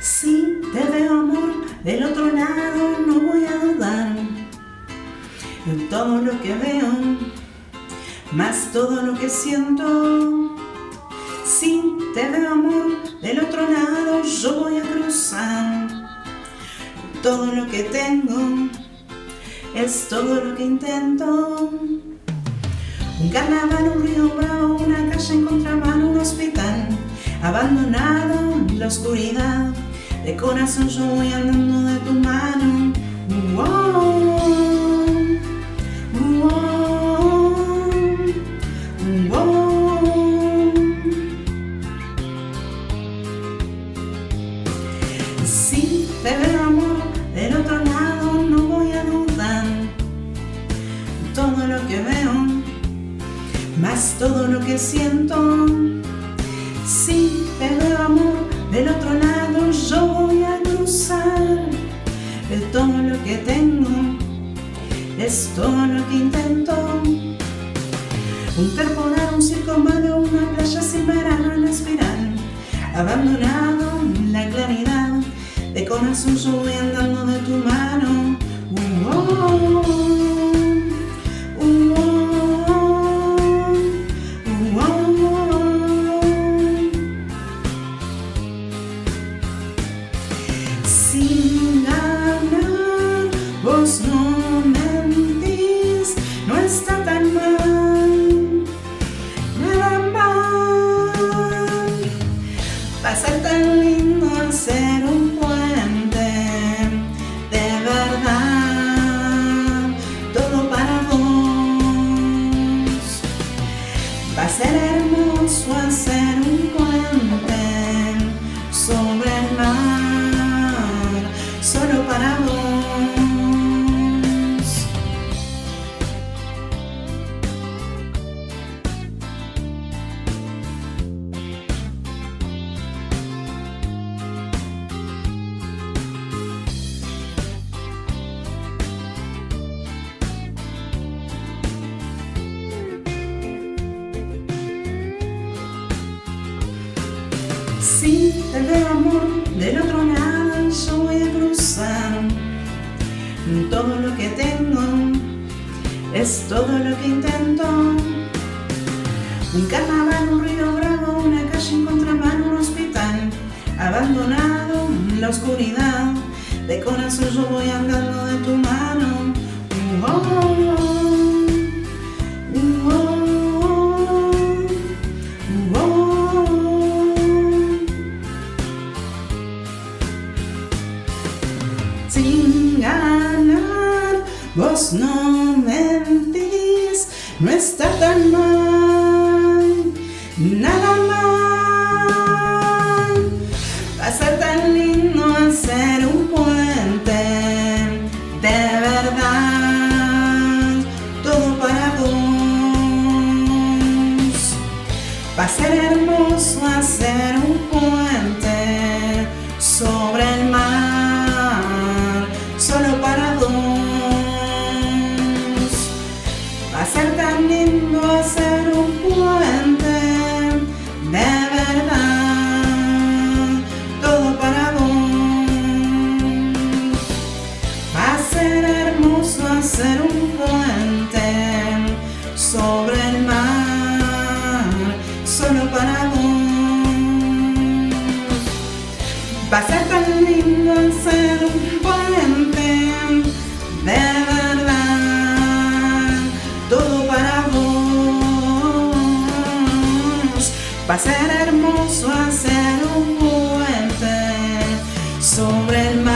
Si te veo amor del otro lado, no voy a dudar en todo lo que veo, más todo lo que siento. Si te veo amor del otro lado, yo voy a cruzar todo lo que tengo, es todo lo que intento. Un carnaval, un río bravo, una calle en contramano, un hospital abandonado la oscuridad de corazón yo voy andando de tu mano. Si te veo amor del otro lado no voy a dudar todo lo que veo más todo lo que siento si te veo amor del otro lado yo voy a cruzar el todo lo que tengo. Es todo lo que intento. Interpolar un circo malo una playa sin verano en la espiral abandonado en la claridad de corazón andando de tu mano sin ganar, vos no mentís, no está tan mal, nada mal. Ser tan lindo hacer un puente, de verdad, todo para vos. Va a ser solo para Si te veo amor del otro lado, yo voy a cruzar todo lo que tengo, es todo lo que intento. Un carnaval, un río bravo, una calle en contramano, un hospital abandonado en la oscuridad. De corazón yo voy andando de tu mano. Oh, sin ganar. Vos no mentís, no está tan mal, nada mal. Va a ser tan lindo hacer un puente, de verdad, todo para vos. Va a ser hermoso hacer un puente sobre el mar, solo para dos. Va a ser tan lindo hacer un puente, de verdad, todo para vos. Va a ser hermoso hacer un puente sobre el mar, solo para vos. Va a ser tan lindo hacer un Va a ser hermoso hacer un puente sobre el mar.